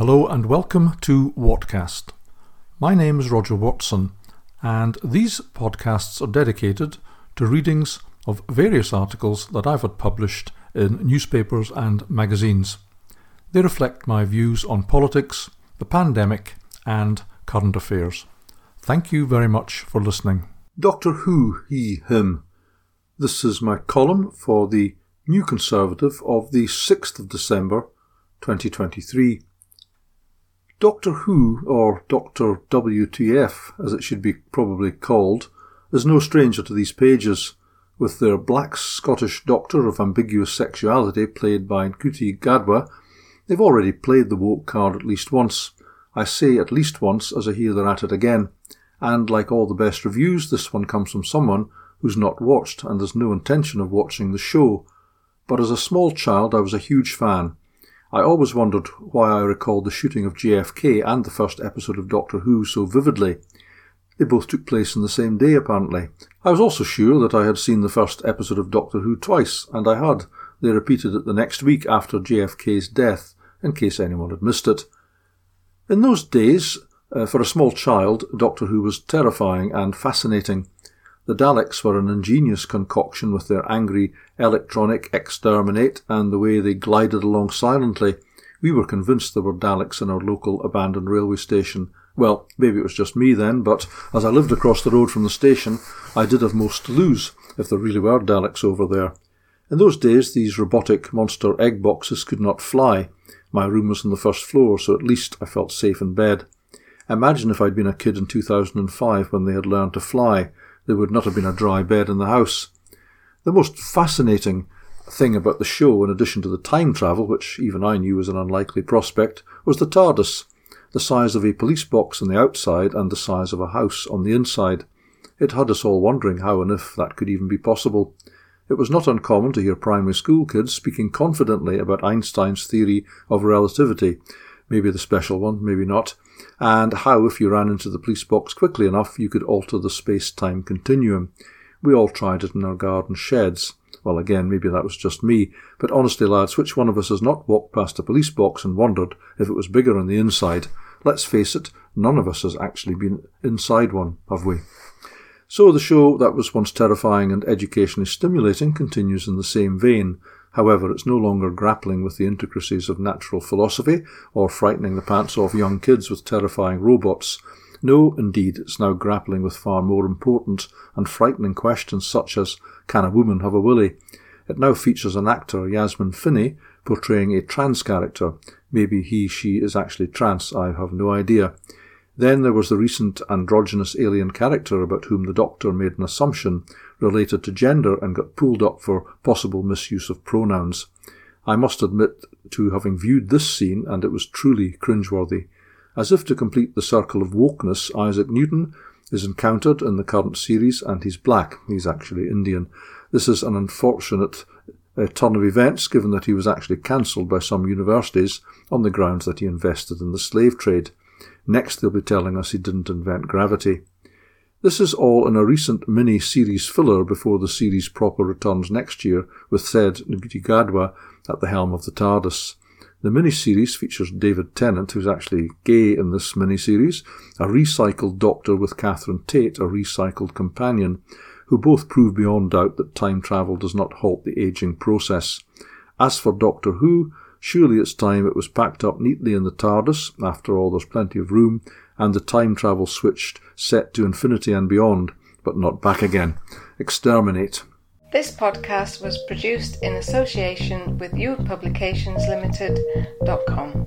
Hello and welcome to Whatcast. My name is Roger Watson, and these podcasts are dedicated to readings of various articles that I've had published in newspapers and magazines. They reflect my views on politics, the pandemic, and current affairs. Thank you very much for listening. Doctor Who, he, him. This is my column for the New Conservative of the 6th of December 2023. Doctor Who, or Doctor WTF as it should be probably called, is no stranger to these pages, with their black Scottish doctor of ambiguous sexuality played by Ncuti Gatwa. They've already played the woke card at least once. I say at least once as I hear they're at it again. And like all the best reviews, this one comes from someone who's not watched and has no intention of watching the show. But as a small child, I was a huge fan I always wondered why I recalled the shooting of JFK and the first episode of Doctor Who so vividly. They both took place on the same day, apparently. I was also sure that I had seen the first episode of Doctor Who twice, and I had. They repeated it the next week after JFK's death, in case anyone had missed it. In those days, uh, for a small child, Doctor Who was terrifying and fascinating. The Daleks were an ingenious concoction with their angry electronic exterminate and the way they glided along silently. We were convinced there were Daleks in our local abandoned railway station. Well, maybe it was just me then, but as I lived across the road from the station, I did have most to lose if there really were Daleks over there. In those days, these robotic monster egg boxes could not fly. My room was on the first floor, so at least I felt safe in bed. Imagine if I'd been a kid in 2005 when they had learned to fly there would not have been a dry bed in the house. The most fascinating thing about the show, in addition to the time travel, which even I knew was an unlikely prospect, was the TARDIS, the size of a police box on the outside and the size of a house on the inside. It had us all wondering how and if that could even be possible. It was not uncommon to hear primary school kids speaking confidently about Einstein's theory of relativity, maybe the special one, maybe not, and how, if you ran into the police box quickly enough, you could alter the space time continuum. We all tried it in our garden sheds. Well, again, maybe that was just me, but honestly, lads, which one of us has not walked past a police box and wondered if it was bigger on the inside? Let's face it, none of us has actually been inside one, have we? So the show that was once terrifying and educationally stimulating continues in the same vein, However, it's no longer grappling with the intricacies of natural philosophy or frightening the pants off young kids with terrifying robots. No, indeed, it's now grappling with far more important and frightening questions such as can a woman have a willy? It now features an actor, Yasmin Finney, portraying a trans character. Maybe he, she is actually trans, I have no idea. Then there was the recent androgynous alien character about whom the Doctor made an assumption related to gender and got pulled up for possible misuse of pronouns. I must admit to having viewed this scene, and it was truly cringeworthy. As if to complete the circle of wokeness, Isaac Newton is encountered in the current series, and he's black. He's actually Indian. This is an unfortunate uh, turn of events, given that he was actually cancelled by some universities on the grounds that he invested in the slave trade. Next, they'll be telling us he didn't invent gravity. This is all in a recent mini-series filler before the series proper returns next year, with said Gatwa at the helm of the TARDIS. The mini-series features David Tennant, who's actually gay in this mini-series, a recycled Doctor with Catherine Tate, a recycled companion, who both prove beyond doubt that time travel does not halt the aging process. As for Doctor Who, Surely it's time it was packed up neatly in the TARDIS, after all there's plenty of room, and the time travel switched set to infinity and beyond, but not back again. Exterminate. This podcast was produced in association with youthpublicationslimited.com.